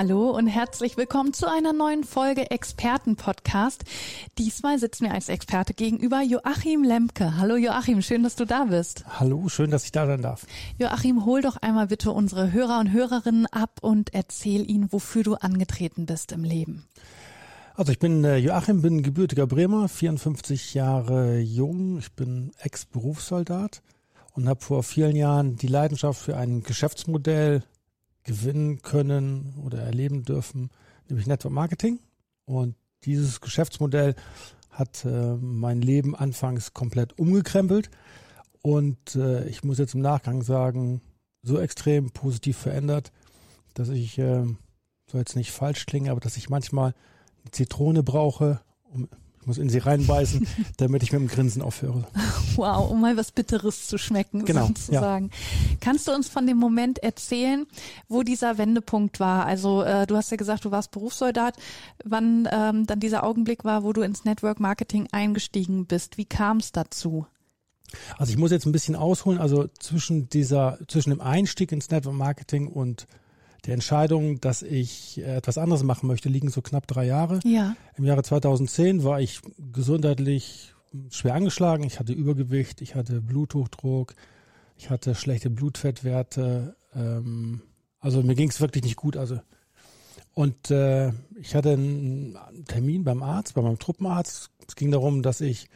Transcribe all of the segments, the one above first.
Hallo und herzlich willkommen zu einer neuen Folge Experten-Podcast. Diesmal sitzt mir als Experte gegenüber Joachim Lemke. Hallo Joachim, schön, dass du da bist. Hallo, schön, dass ich da sein darf. Joachim, hol doch einmal bitte unsere Hörer und Hörerinnen ab und erzähl ihnen, wofür du angetreten bist im Leben. Also ich bin äh, Joachim, bin gebürtiger Bremer, 54 Jahre jung. Ich bin Ex-Berufssoldat und habe vor vielen Jahren die Leidenschaft für ein Geschäftsmodell gewinnen können oder erleben dürfen, nämlich Network Marketing. Und dieses Geschäftsmodell hat äh, mein Leben anfangs komplett umgekrempelt. Und äh, ich muss jetzt im Nachgang sagen, so extrem positiv verändert, dass ich, äh, soll jetzt nicht falsch klingen, aber dass ich manchmal eine Zitrone brauche, um muss in sie reinbeißen, damit ich mit dem Grinsen aufhöre. Wow, um mal was Bitteres zu schmecken, genau, sozusagen. Ja. Kannst du uns von dem Moment erzählen, wo dieser Wendepunkt war? Also äh, du hast ja gesagt, du warst Berufssoldat. Wann ähm, dann dieser Augenblick war, wo du ins Network Marketing eingestiegen bist? Wie kam es dazu? Also ich muss jetzt ein bisschen ausholen. Also zwischen dieser, zwischen dem Einstieg ins Network Marketing und der Entscheidung, dass ich äh, etwas anderes machen möchte, liegen so knapp drei Jahre. Ja. Im Jahre 2010 war ich gesundheitlich schwer angeschlagen. Ich hatte Übergewicht, ich hatte Bluthochdruck, ich hatte schlechte Blutfettwerte. Ähm, also mir ging es wirklich nicht gut. Also und äh, ich hatte einen Termin beim Arzt, bei meinem Truppenarzt. Es ging darum, dass ich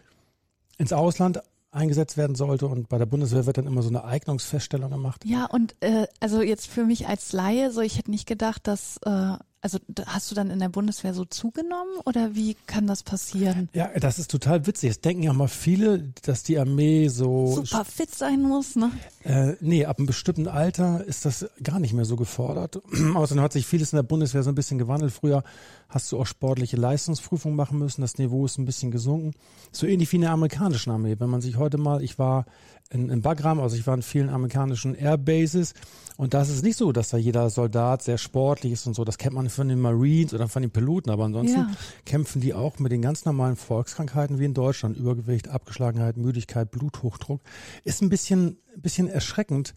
ins Ausland eingesetzt werden sollte und bei der Bundeswehr wird dann immer so eine Eignungsfeststellung gemacht. Ja, und äh, also jetzt für mich als Laie, so ich hätte nicht gedacht, dass äh, also hast du dann in der Bundeswehr so zugenommen oder wie kann das passieren? Ja, das ist total witzig. Es denken ja mal viele, dass die Armee so super fit sein muss, ne? Äh, nee, ab einem bestimmten Alter ist das gar nicht mehr so gefordert. Außerdem hat sich vieles in der Bundeswehr so ein bisschen gewandelt. Früher hast du auch sportliche Leistungsprüfungen machen müssen. Das Niveau ist ein bisschen gesunken. So ähnlich wie in der amerikanischen Armee. Wenn man sich heute mal, ich war in, in Bagram, also ich war in vielen amerikanischen Airbases und das ist nicht so, dass da jeder Soldat sehr sportlich ist und so. Das kennt man von den Marines oder von den Piloten, aber ansonsten ja. kämpfen die auch mit den ganz normalen Volkskrankheiten wie in Deutschland. Übergewicht, Abgeschlagenheit, Müdigkeit, Bluthochdruck. Ist ein bisschen, bisschen erschreckend,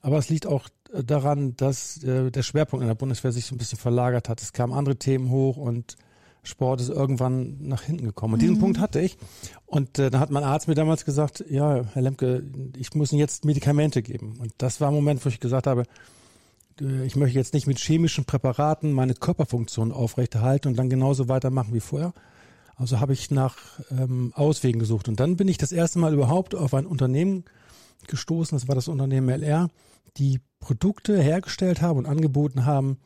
aber es liegt auch daran, dass äh, der Schwerpunkt in der Bundeswehr sich so ein bisschen verlagert hat. Es kamen andere Themen hoch und Sport ist irgendwann nach hinten gekommen. Und diesen mhm. Punkt hatte ich. Und äh, da hat mein Arzt mir damals gesagt, ja, Herr Lemke, ich muss Ihnen jetzt Medikamente geben. Und das war ein Moment, wo ich gesagt habe, äh, ich möchte jetzt nicht mit chemischen Präparaten meine Körperfunktion aufrechterhalten und dann genauso weitermachen wie vorher. Also habe ich nach ähm, Auswegen gesucht. Und dann bin ich das erste Mal überhaupt auf ein Unternehmen gestoßen, das war das Unternehmen LR, die Produkte hergestellt haben und angeboten haben,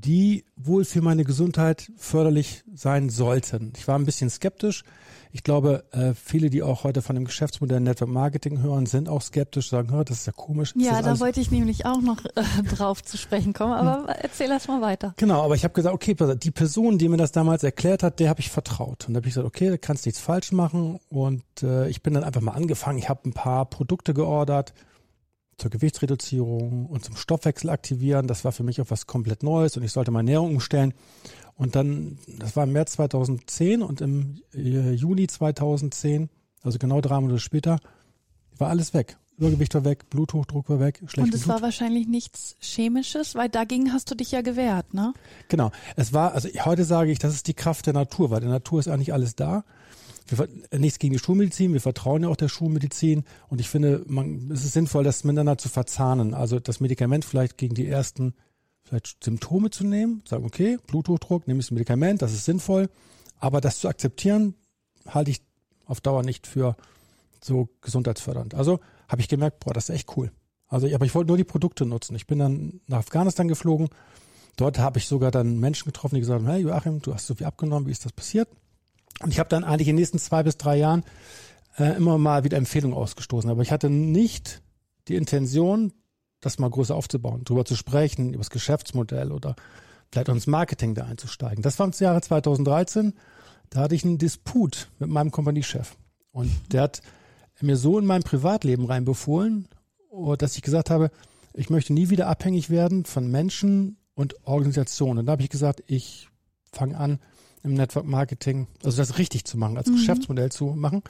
die wohl für meine Gesundheit förderlich sein sollten. Ich war ein bisschen skeptisch. Ich glaube, äh, viele, die auch heute von dem Geschäftsmodell Network Marketing hören, sind auch skeptisch, sagen, hör, das ist ja komisch. Ja, da wollte ich nämlich auch noch äh, drauf zu sprechen kommen, aber hm. erzähl erst mal weiter. Genau, aber ich habe gesagt, okay, die Person, die mir das damals erklärt hat, der habe ich vertraut. Und da habe ich gesagt, okay, da kannst nichts falsch machen. Und äh, ich bin dann einfach mal angefangen. Ich habe ein paar Produkte geordert, zur Gewichtsreduzierung und zum Stoffwechsel aktivieren. Das war für mich auch was komplett Neues und ich sollte meine Ernährung umstellen. Und dann, das war im März 2010 und im äh, Juni 2010, also genau drei Monate später, war alles weg. Übergewicht war weg, Bluthochdruck war weg, schlecht. Und es war wahrscheinlich nichts Chemisches, weil dagegen hast du dich ja gewehrt, ne? Genau. Es war, also heute sage ich, das ist die Kraft der Natur, weil der Natur ist eigentlich alles da wir, nichts gegen die Schulmedizin, wir vertrauen ja auch der Schulmedizin und ich finde, man, es ist sinnvoll, das miteinander zu verzahnen. Also das Medikament vielleicht gegen die ersten vielleicht Symptome zu nehmen, sagen, okay, Bluthochdruck, nehme ich das Medikament, das ist sinnvoll, aber das zu akzeptieren, halte ich auf Dauer nicht für so gesundheitsfördernd. Also habe ich gemerkt, boah, das ist echt cool. Also, aber ich wollte nur die Produkte nutzen. Ich bin dann nach Afghanistan geflogen. Dort habe ich sogar dann Menschen getroffen, die gesagt haben, hey Joachim, du hast so viel abgenommen, wie ist das passiert? Und ich habe dann eigentlich in den nächsten zwei bis drei Jahren äh, immer mal wieder Empfehlungen ausgestoßen. Aber ich hatte nicht die Intention, das mal größer aufzubauen, darüber zu sprechen, über das Geschäftsmodell oder vielleicht auch ins Marketing da einzusteigen. Das war im Jahre 2013. Da hatte ich einen Disput mit meinem Kompaniechef. Und der hat mir so in mein Privatleben reinbefohlen, oh, dass ich gesagt habe, ich möchte nie wieder abhängig werden von Menschen und Organisationen. Und da habe ich gesagt, ich fange an, im Network Marketing, also das richtig zu machen, als mhm. Geschäftsmodell zu machen.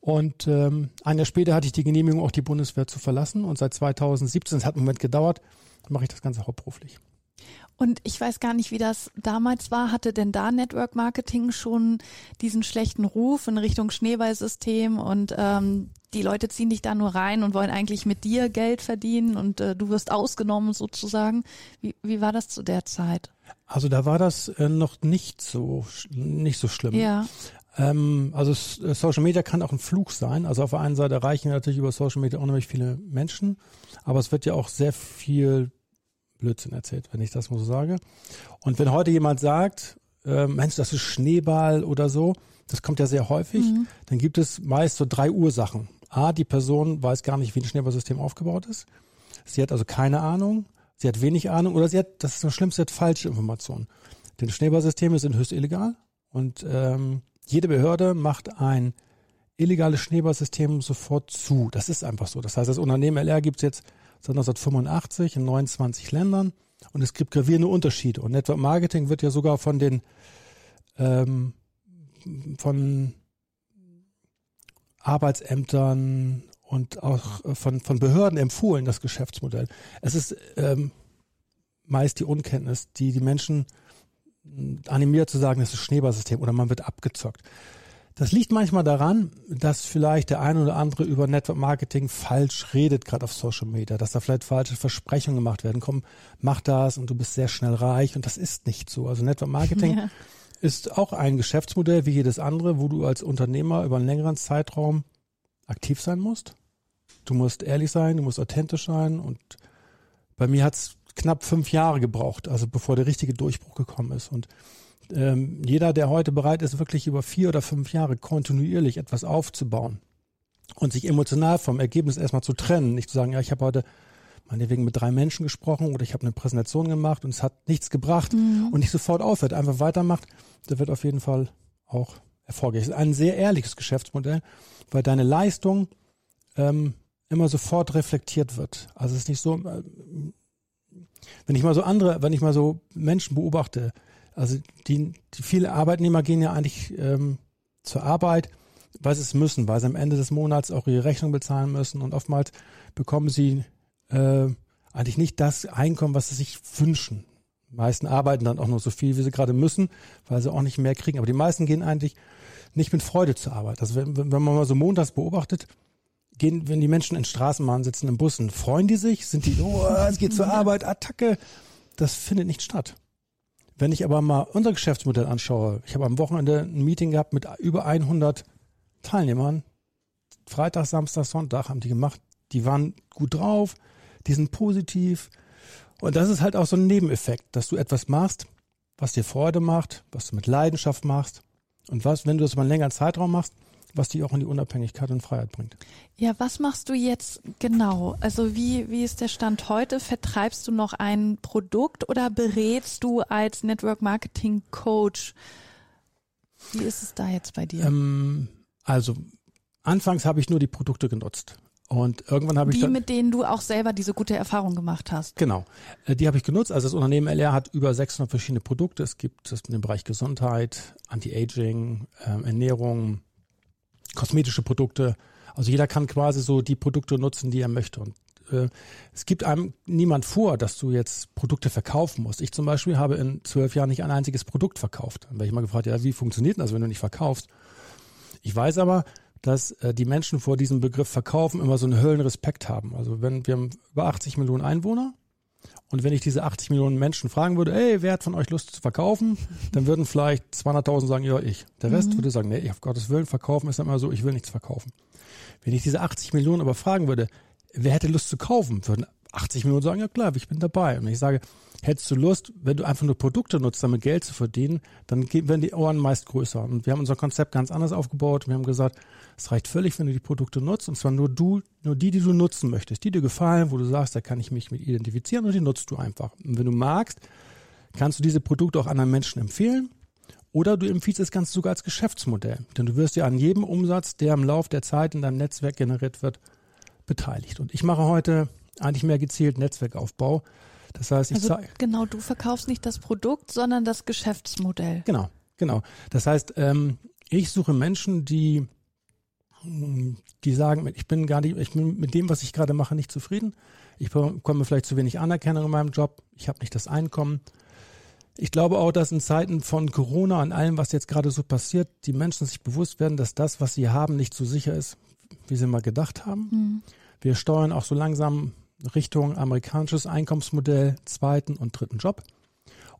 Und ähm, ein Jahr später hatte ich die Genehmigung, auch die Bundeswehr zu verlassen. Und seit 2017, es hat einen Moment gedauert, mache ich das Ganze hauptberuflich. Und ich weiß gar nicht, wie das damals war. Hatte denn da Network Marketing schon diesen schlechten Ruf in Richtung Schneeballsystem und ähm, die Leute ziehen dich da nur rein und wollen eigentlich mit dir Geld verdienen und äh, du wirst ausgenommen sozusagen. Wie, wie war das zu der Zeit? Also da war das äh, noch nicht so nicht so schlimm. Ja. Ähm, also äh, Social Media kann auch ein Fluch sein. Also auf der einen Seite erreichen wir natürlich über Social Media unheimlich viele Menschen, aber es wird ja auch sehr viel Blödsinn erzählt, wenn ich das mal so sage. Und wenn heute jemand sagt, äh, Mensch, das ist Schneeball oder so, das kommt ja sehr häufig, mhm. dann gibt es meist so drei Ursachen. A, die Person weiß gar nicht, wie ein Schneeballsystem aufgebaut ist. Sie hat also keine Ahnung, sie hat wenig Ahnung oder sie hat, das ist das Schlimmste, sie hat falsche Informationen. Denn Schneeballsysteme sind höchst illegal und ähm, jede Behörde macht ein illegales Schneeballsystem sofort zu. Das ist einfach so. Das heißt, das Unternehmen LR gibt es jetzt seit 1985 in 29 Ländern und es gibt gravierende Unterschiede. Und Network Marketing wird ja sogar von den ähm, von Arbeitsämtern und auch von, von Behörden empfohlen, das Geschäftsmodell. Es ist ähm, meist die Unkenntnis, die die Menschen animiert zu sagen, das ist Schneeballsystem oder man wird abgezockt. Das liegt manchmal daran, dass vielleicht der eine oder andere über Network Marketing falsch redet, gerade auf Social Media, dass da vielleicht falsche Versprechungen gemacht werden. Komm, mach das und du bist sehr schnell reich und das ist nicht so. Also Network Marketing ja. ist auch ein Geschäftsmodell wie jedes andere, wo du als Unternehmer über einen längeren Zeitraum aktiv sein musst. Du musst ehrlich sein, du musst authentisch sein und bei mir hat's knapp fünf Jahre gebraucht, also bevor der richtige Durchbruch gekommen ist und ähm, jeder, der heute bereit ist, wirklich über vier oder fünf Jahre kontinuierlich etwas aufzubauen und sich emotional vom Ergebnis erstmal zu trennen, nicht zu sagen, ja, ich habe heute meinetwegen mit drei Menschen gesprochen oder ich habe eine Präsentation gemacht und es hat nichts gebracht mhm. und nicht sofort aufhört, einfach weitermacht, der wird auf jeden Fall auch erfolgreich. Es ist ein sehr ehrliches Geschäftsmodell, weil deine Leistung ähm, immer sofort reflektiert wird. Also es ist nicht so, äh, wenn ich mal so andere, wenn ich mal so Menschen beobachte, also die, die viele Arbeitnehmer gehen ja eigentlich ähm, zur Arbeit, weil sie es müssen, weil sie am Ende des Monats auch ihre Rechnung bezahlen müssen und oftmals bekommen sie äh, eigentlich nicht das Einkommen, was sie sich wünschen. Die meisten arbeiten dann auch nur so viel, wie sie gerade müssen, weil sie auch nicht mehr kriegen. Aber die meisten gehen eigentlich nicht mit Freude zur Arbeit. Also wenn, wenn man mal so montags beobachtet, gehen, wenn die Menschen in Straßenbahnen sitzen, in Bussen, freuen die sich? Sind die, oh, es geht zur Arbeit, Attacke? Das findet nicht statt. Wenn ich aber mal unser Geschäftsmodell anschaue, ich habe am Wochenende ein Meeting gehabt mit über 100 Teilnehmern. Freitag, Samstag, Sonntag haben die gemacht. Die waren gut drauf, die sind positiv. Und das ist halt auch so ein Nebeneffekt, dass du etwas machst, was dir Freude macht, was du mit Leidenschaft machst. Und was, wenn du das über einen längeren Zeitraum machst, was dich auch in die Unabhängigkeit und Freiheit bringt. Ja, was machst du jetzt genau? Also wie, wie ist der Stand heute? Vertreibst du noch ein Produkt oder berätst du als Network Marketing Coach? Wie ist es da jetzt bei dir? Ähm, also anfangs habe ich nur die Produkte genutzt. Und irgendwann habe ich. Die, mit denen du auch selber diese gute Erfahrung gemacht hast. Genau. Äh, die habe ich genutzt. Also das Unternehmen LR hat über 600 verschiedene Produkte. Es gibt das in dem Bereich Gesundheit, Anti-Aging, äh, Ernährung, kosmetische Produkte. Also jeder kann quasi so die Produkte nutzen, die er möchte. Und äh, es gibt einem niemand vor, dass du jetzt Produkte verkaufen musst. Ich zum Beispiel habe in zwölf Jahren nicht ein einziges Produkt verkauft. Dann werde ich mal gefragt, ja, wie funktioniert das, wenn du nicht verkaufst? Ich weiß aber, dass äh, die Menschen vor diesem Begriff Verkaufen immer so einen Höllenrespekt haben. Also wenn wir haben über 80 Millionen Einwohner und wenn ich diese 80 Millionen Menschen fragen würde, ey, wer hat von euch Lust zu verkaufen? Dann würden vielleicht 200.000 sagen, ja, ich. Der Rest mhm. würde sagen, nee, auf Gottes Willen, verkaufen ist immer so, ich will nichts verkaufen. Wenn ich diese 80 Millionen aber fragen würde, wer hätte Lust zu kaufen, würden 80 Millionen sagen, ja klar, ich bin dabei. Und ich sage, hättest du Lust, wenn du einfach nur Produkte nutzt, damit Geld zu verdienen, dann werden die Ohren meist größer. Und wir haben unser Konzept ganz anders aufgebaut. Wir haben gesagt, es reicht völlig, wenn du die Produkte nutzt, und zwar nur du, nur die, die du nutzen möchtest, die dir gefallen, wo du sagst, da kann ich mich mit identifizieren und die nutzt du einfach. Und wenn du magst, kannst du diese Produkte auch anderen Menschen empfehlen Oder du empfiehlst das Ganze sogar als Geschäftsmodell. Denn du wirst ja an jedem Umsatz, der im Lauf der Zeit in deinem Netzwerk generiert wird, beteiligt. Und ich mache heute eigentlich mehr gezielt Netzwerkaufbau. Das heißt, ich Also zeige. genau, du verkaufst nicht das Produkt, sondern das Geschäftsmodell. Genau, genau. Das heißt, ähm, ich suche Menschen, die, mh, die sagen, ich bin gar nicht, ich bin mit dem, was ich gerade mache, nicht zufrieden. Ich bekomme vielleicht zu wenig Anerkennung in meinem Job. Ich habe nicht das Einkommen. Ich glaube auch, dass in Zeiten von Corona und allem, was jetzt gerade so passiert, die Menschen sich bewusst werden, dass das, was sie haben, nicht so sicher ist, wie sie mal gedacht haben. Wir steuern auch so langsam Richtung amerikanisches Einkommensmodell, zweiten und dritten Job.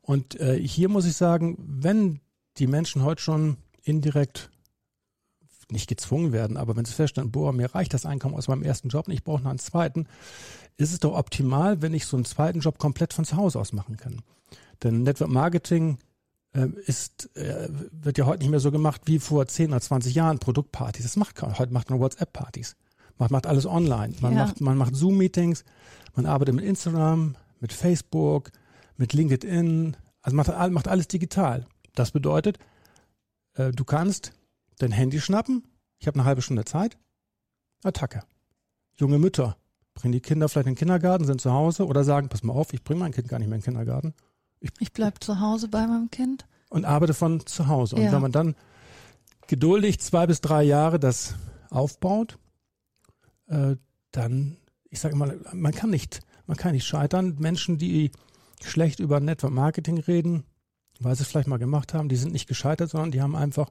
Und äh, hier muss ich sagen, wenn die Menschen heute schon indirekt nicht gezwungen werden, aber wenn sie feststellen, boah, mir reicht das Einkommen aus meinem ersten Job und ich brauche noch einen zweiten, ist es doch optimal, wenn ich so einen zweiten Job komplett von zu Hause aus machen kann. Denn Network Marketing äh, ist, äh, wird ja heute nicht mehr so gemacht wie vor 10 oder 20 Jahren Produktpartys. Das macht keiner. Heute macht man WhatsApp-Partys. Man macht alles online. Man Ja. macht, man macht Zoom-Meetings. Man arbeitet mit Instagram, mit Facebook, mit LinkedIn. Also macht, macht alles digital. Das bedeutet, äh, du kannst dein Handy schnappen. Ich habe eine halbe Stunde Zeit. Attacke. Junge Mütter bringen die Kinder vielleicht in den Kindergarten, sind zu Hause oder sagen, pass mal auf, ich bringe mein Kind gar nicht mehr in den Kindergarten Ich bleib zu Hause bei meinem Kind. und arbeite von zu Hause. Und Ja. wenn man dann geduldig zwei bis drei Jahre das aufbaut, äh, dann, ich sage mal, man kann nicht, man kann nicht scheitern. Menschen, die schlecht über Network Marketing reden, weil sie es vielleicht mal gemacht haben, die sind nicht gescheitert, sondern die haben einfach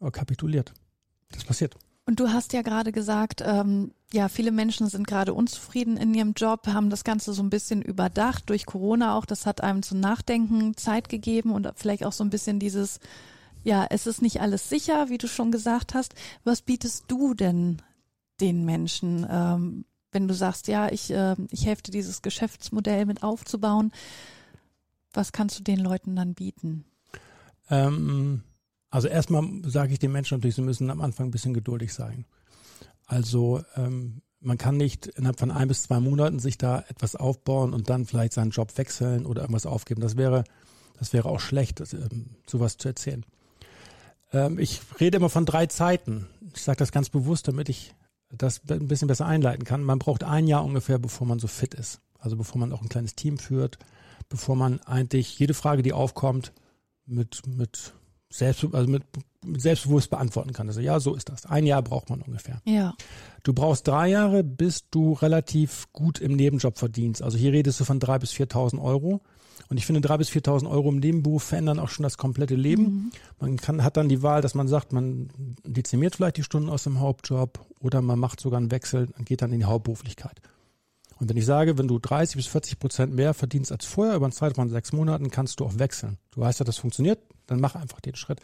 äh, kapituliert. Das passiert. Und du hast ja gerade gesagt, ähm, ja, viele Menschen sind gerade unzufrieden in ihrem Job, haben das Ganze so ein bisschen überdacht durch Corona auch. Das hat einem zum Nachdenken Zeit gegeben und vielleicht auch so ein bisschen dieses, ja, es ist nicht alles sicher, wie du schon gesagt hast. Was bietest du denn den Menschen, ähm, wenn du sagst, ja, ich, äh, ich helfe dieses Geschäftsmodell mit aufzubauen? Was kannst du den Leuten dann bieten? Ähm, also erstmal sage ich den Menschen natürlich, sie müssen am Anfang ein bisschen geduldig sein. Also ähm, man kann nicht innerhalb von ein bis zwei Monaten sich da etwas aufbauen und dann vielleicht seinen Job wechseln oder irgendwas aufgeben. Das wäre, das wäre auch schlecht, das, ähm, sowas zu erzählen. Ähm, ich rede immer von drei Zeiten. Ich sage das ganz bewusst, damit ich das ein bisschen besser einleiten kann. Man braucht ein Jahr ungefähr, bevor man so fit ist. Also bevor man auch ein kleines Team führt, bevor man eigentlich jede Frage, die aufkommt, mit, mit, selbst, also mit, mit selbstbewusst beantworten kann. Also ja, so ist das. Ein Jahr braucht man ungefähr. Ja, Du brauchst drei Jahre, bis du relativ gut im Nebenjob verdienst. Also hier redest du von drei bis 4.000 Euro. Und ich finde, drei bis 4.000 Euro im Nebenberuf verändern auch schon das komplette Leben. Man kann, hat dann die Wahl, dass man sagt, man dezimiert vielleicht die Stunden aus dem Hauptjob oder man macht sogar einen Wechsel und geht dann in die Hauptberuflichkeit. Und wenn ich sage, wenn du 30 bis 40 Prozent mehr verdienst als vorher über einen Zeitraum von sechs Monaten, kannst du auch wechseln. Du weißt ja, das funktioniert, dann mach einfach den Schritt.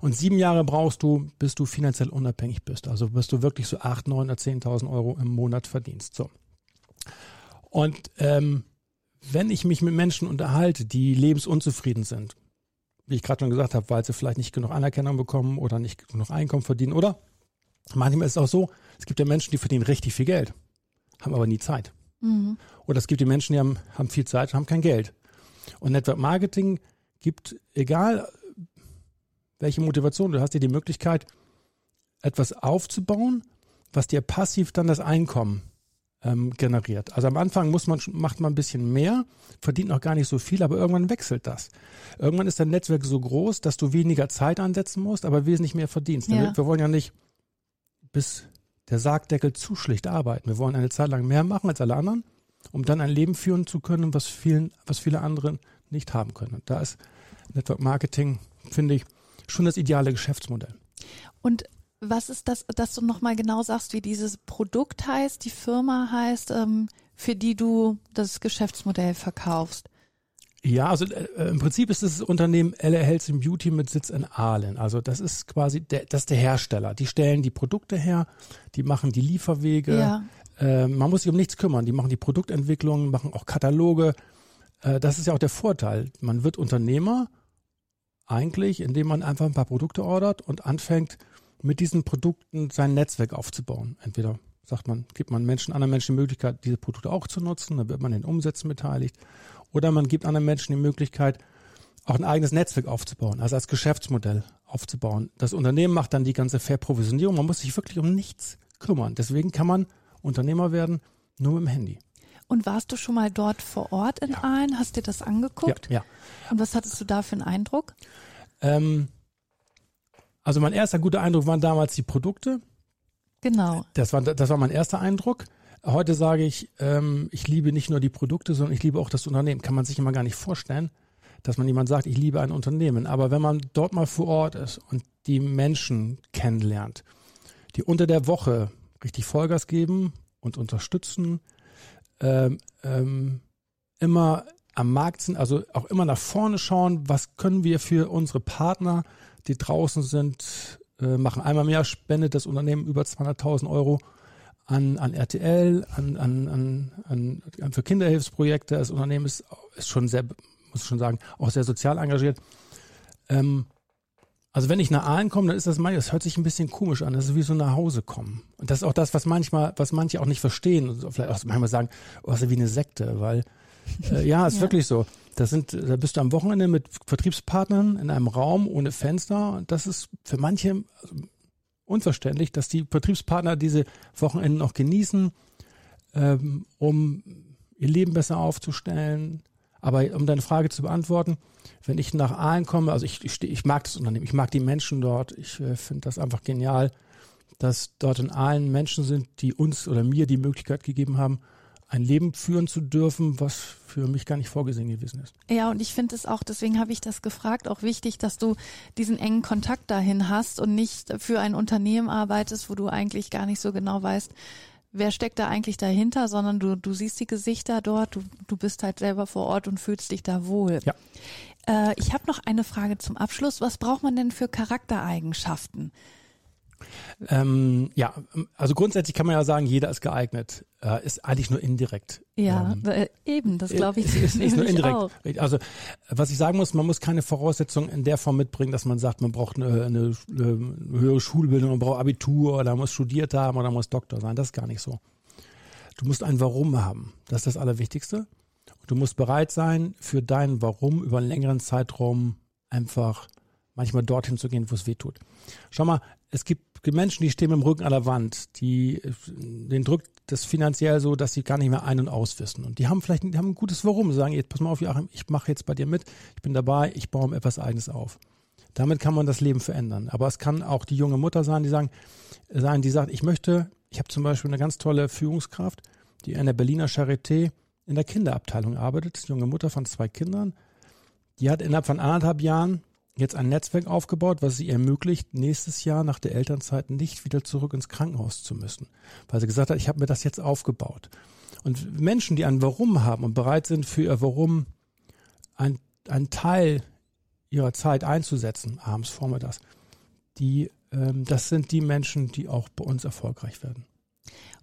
Und sieben Jahre brauchst du, bis du finanziell unabhängig bist. Also bis du wirklich so acht, neun oder 10.000 Euro im Monat verdienst. So. Und ähm, wenn ich mich mit Menschen unterhalte, die lebensunzufrieden sind, wie ich gerade schon gesagt habe, weil sie vielleicht nicht genug Anerkennung bekommen oder nicht genug Einkommen verdienen, oder manchmal ist es auch so, es gibt ja Menschen, die verdienen richtig viel Geld, haben aber nie Zeit. mhm. Oder es gibt die Menschen, die haben, haben viel Zeit und haben kein Geld. Und Network Marketing gibt, egal welche Motivation du hast, dir die Möglichkeit, etwas aufzubauen, was dir passiv dann das Einkommen ähm, generiert. Also am Anfang muss man, macht man ein bisschen mehr, verdient noch gar nicht so viel, aber irgendwann wechselt das. Irgendwann ist dein Netzwerk so groß, dass du weniger Zeit ansetzen musst, aber wesentlich mehr verdienst. Ja. Wir, wollen ja nicht bis der Sargdeckel zu schlicht arbeiten. Wir wollen eine Zeit lang mehr machen als alle anderen, um dann ein Leben führen zu können, was vielen, was viele andere nicht haben können. Und da ist Network Marketing, finde ich, schon das ideale Geschäftsmodell. Und was ist das, dass du nochmal genau sagst, wie dieses Produkt heißt, die Firma heißt, ähm, für die du das Geschäftsmodell verkaufst? Ja, also äh, im Prinzip ist das Unternehmen LA Health and Beauty mit Sitz in Aalen. Also das ist quasi der, das ist der Hersteller. Die stellen die Produkte her, die machen die Lieferwege. Ja. Äh, man muss sich um nichts kümmern. Die machen die Produktentwicklung, machen auch Kataloge. Äh, das ist ja auch der Vorteil. Man wird Unternehmer eigentlich, indem man einfach ein paar Produkte ordert und anfängt, mit diesen Produkten sein Netzwerk aufzubauen. Entweder sagt man, gibt man Menschen, anderen Menschen die Möglichkeit, diese Produkte auch zu nutzen, dann wird man in den Umsätzen beteiligt. Oder man gibt anderen Menschen die Möglichkeit, auch ein eigenes Netzwerk aufzubauen, also als Geschäftsmodell aufzubauen. Das Unternehmen macht dann die ganze Verprovisionierung. Man muss sich wirklich um nichts kümmern. Deswegen kann man Unternehmer werden nur mit dem Handy. Und warst du schon mal dort vor Ort in Ja. Aalen? Hast dir das angeguckt? Ja, ja. Und was hattest du da für einen Eindruck? Ähm, also mein erster guter Eindruck waren damals die Produkte. Genau. Das war, das war mein erster Eindruck. Heute sage ich, ähm, ich liebe nicht nur die Produkte, sondern ich liebe auch das Unternehmen. Kann man sich immer gar nicht vorstellen, dass man jemand sagt, ich liebe ein Unternehmen. Aber wenn man dort mal vor Ort ist und die Menschen kennenlernt, die unter der Woche richtig Vollgas geben und unterstützen, ähm, ähm, immer am Markt sind, also auch immer nach vorne schauen, was können wir für unsere Partner, die draußen sind, äh, machen. Einmal im Jahr spendet das Unternehmen über 200.000 Euro an, an RTL, an, an, an, an, an für Kinderhilfsprojekte. Das Unternehmen ist, ist schon sehr, muss ich schon sagen, auch sehr sozial engagiert. Ähm, also wenn ich nach Aalen komme, dann ist das manchmal, das hört sich ein bisschen komisch an. Das ist wie so nach Hause kommen. Und das ist auch das, was manchmal, was manche auch nicht verstehen und vielleicht auch manchmal sagen, oh, das ist wie eine Sekte, weil äh, ja, ist Ja. wirklich so. Das sind, da bist du am Wochenende mit Vertriebspartnern in einem Raum ohne Fenster. Das ist für manche also, unverständlich, dass die Vertriebspartner diese Wochenenden noch genießen, ähm, um ihr Leben besser aufzustellen. Aber um deine Frage zu beantworten, wenn ich nach Aalen komme, also ich, ich, ich mag das Unternehmen, ich mag die Menschen dort, ich äh, finde das einfach genial, dass dort in Aalen Menschen sind, die uns oder mir die Möglichkeit gegeben haben, ein Leben führen zu dürfen, was für mich gar nicht vorgesehen gewesen ist. Ja, und ich finde es auch, deswegen habe ich das gefragt, auch wichtig, dass du diesen engen Kontakt dahin hast und nicht für ein Unternehmen arbeitest, wo du eigentlich gar nicht so genau weißt, wer steckt da eigentlich dahinter, sondern du, du siehst die Gesichter dort, du, du bist halt selber vor Ort und fühlst dich da wohl. Ja. Äh, ich habe noch eine Frage zum Abschluss. Was braucht man denn für Charaktereigenschaften? Ähm, ja, also grundsätzlich kann man ja sagen, jeder ist geeignet, äh, ist eigentlich nur indirekt. Ja, Ähm, äh, eben, das glaube ich ist, ist, ist nur indirekt. auch. Also was ich sagen muss, man muss keine Voraussetzungen in der Form mitbringen, dass man sagt, man braucht eine, eine, eine höhere Schulbildung, man braucht Abitur oder muss studiert haben oder muss Doktor sein. Das ist gar nicht so. Du musst ein Warum haben. Das ist das Allerwichtigste. Und du musst bereit sein, für dein Warum über einen längeren Zeitraum einfach manchmal dorthin zu gehen, wo es weh tut. Schau mal, es gibt Menschen, die stehen mit dem Rücken an der Wand, die, den drückt das finanziell so, dass sie gar nicht mehr ein- und auswissen. Und die haben vielleicht die haben ein gutes Warum. Sie sagen, jetzt pass mal auf, Joachim, ich mache jetzt bei dir mit, ich bin dabei, ich baue mir etwas Eigenes auf. Damit kann man das Leben verändern. Aber es kann auch die junge Mutter sein, die sagen, sein, die sagt, ich möchte, ich habe zum Beispiel eine ganz tolle Führungskraft, die in der Berliner Charité in der Kinderabteilung arbeitet, junge Mutter von zwei Kindern. Die hat innerhalb von anderthalb Jahren jetzt ein Netzwerk aufgebaut, was sie ermöglicht, nächstes Jahr nach der Elternzeit nicht wieder zurück ins Krankenhaus zu müssen. Weil sie gesagt hat, ich habe mir das jetzt aufgebaut. Und Menschen, die ein Warum haben und bereit sind, für ihr Warum ein, einen Teil ihrer Zeit einzusetzen, abends, vormittags, die, ähm, das sind die Menschen, die auch bei uns erfolgreich werden.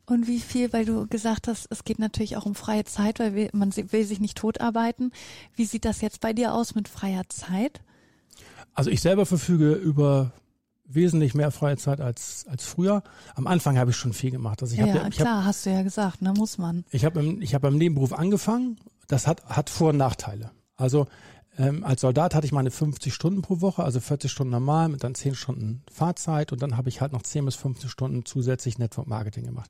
Und wie viel, weil du gesagt hast, es geht natürlich auch um freie Zeit, weil wir, man will sich nicht totarbeiten. Wie sieht das jetzt bei dir aus mit freier Zeit? Also ich selber verfüge über wesentlich mehr freie Zeit als, als früher. Am Anfang habe ich schon viel gemacht. Also ich ja, habe ja, ich habe klar, hast du ja gesagt, ne, muss man. Ich habe im, ich hab im Nebenberuf angefangen. Das hat, hat Vor- und Nachteile. Also ähm, als Soldat hatte ich meine 50 Stunden pro Woche, also 40 Stunden normal mit dann 10 Stunden Fahrzeit und dann habe ich halt noch 10 bis 15 Stunden zusätzlich Network Marketing gemacht.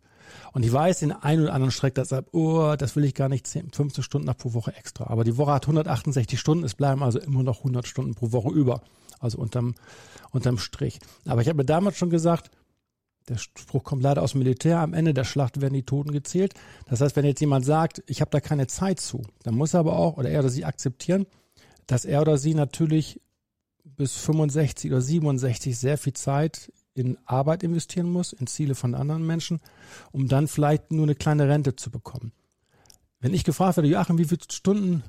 Und ich weiß, den einen oder anderen streckt das ab, oh, das will ich gar nicht 10, 15 Stunden nach pro Woche extra. Aber die Woche hat 168 Stunden, es bleiben also immer noch 100 Stunden pro Woche über. Also unterm, unterm Strich. Aber ich habe mir damals schon gesagt, der Spruch kommt leider aus dem Militär, am Ende der Schlacht werden die Toten gezählt. Das heißt, wenn jetzt jemand sagt, ich habe da keine Zeit zu, dann muss er aber auch, oder er oder sie akzeptieren, dass er oder sie natürlich bis 65 oder 67 sehr viel Zeit in Arbeit investieren muss, in Ziele von anderen Menschen, um dann vielleicht nur eine kleine Rente zu bekommen. Wenn ich gefragt werde, Joachim, wie viele Stunden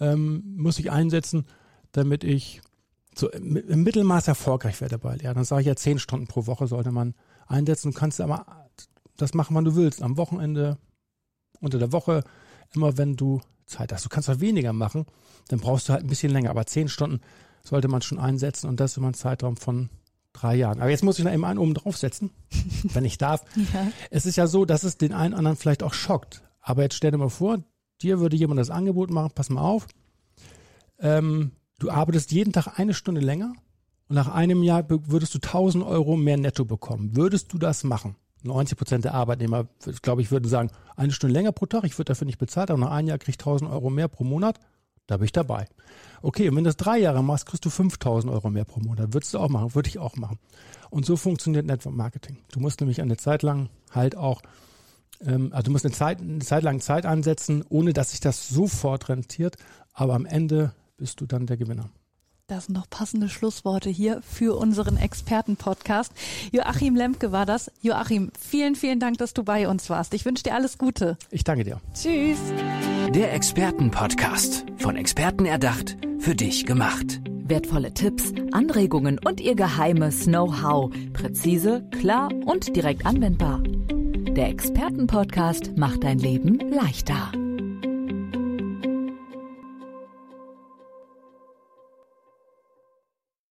ähm, muss ich einsetzen, damit ich so im Mittelmaß erfolgreich werde bald, ja, dann sage ich ja zehn Stunden pro Woche sollte man einsetzen. Du kannst aber das machen, wann du willst. Am Wochenende, unter der Woche, immer wenn du Zeit hast. Du kannst auch weniger machen, dann brauchst du halt ein bisschen länger. Aber zehn Stunden sollte man schon einsetzen und das immer ein Zeitraum von drei Jahren. Aber jetzt muss ich noch eben einen oben draufsetzen, wenn ich darf. Ja. Es ist ja so, dass es den einen anderen vielleicht auch schockt. Aber jetzt stell dir mal vor, dir würde jemand das Angebot machen, pass mal auf, ähm, Du arbeitest jeden Tag eine Stunde länger und nach einem Jahr würdest du 1000 Euro mehr netto bekommen. Würdest du das machen? 90 Prozent der Arbeitnehmer, glaube ich, würden sagen, eine Stunde länger pro Tag, ich würde dafür nicht bezahlt, aber nach einem Jahr kriege ich 1000 Euro mehr pro Monat. Da bin ich dabei. Okay, und wenn du das drei Jahre machst, kriegst du 5000 Euro mehr pro Monat. Würdest du auch machen, würde ich auch machen. Und so funktioniert Network Marketing. Du musst nämlich eine Zeit lang halt auch, ähm, also du musst eine Zeit, eine Zeit lang Zeit ansetzen, ohne dass sich das sofort rentiert, aber am Ende bist du dann der Gewinner. Das sind noch passende Schlussworte hier für unseren Experten-Podcast. Joachim Lemke war das. Joachim, vielen, vielen Dank, dass du bei uns warst. Ich wünsche dir alles Gute. Ich danke dir. Tschüss. Der Experten-Podcast. Von Experten erdacht, für dich gemacht. Wertvolle Tipps, Anregungen und ihr geheimes Know-how. Präzise, klar und direkt anwendbar. Der Experten-Podcast macht dein Leben leichter.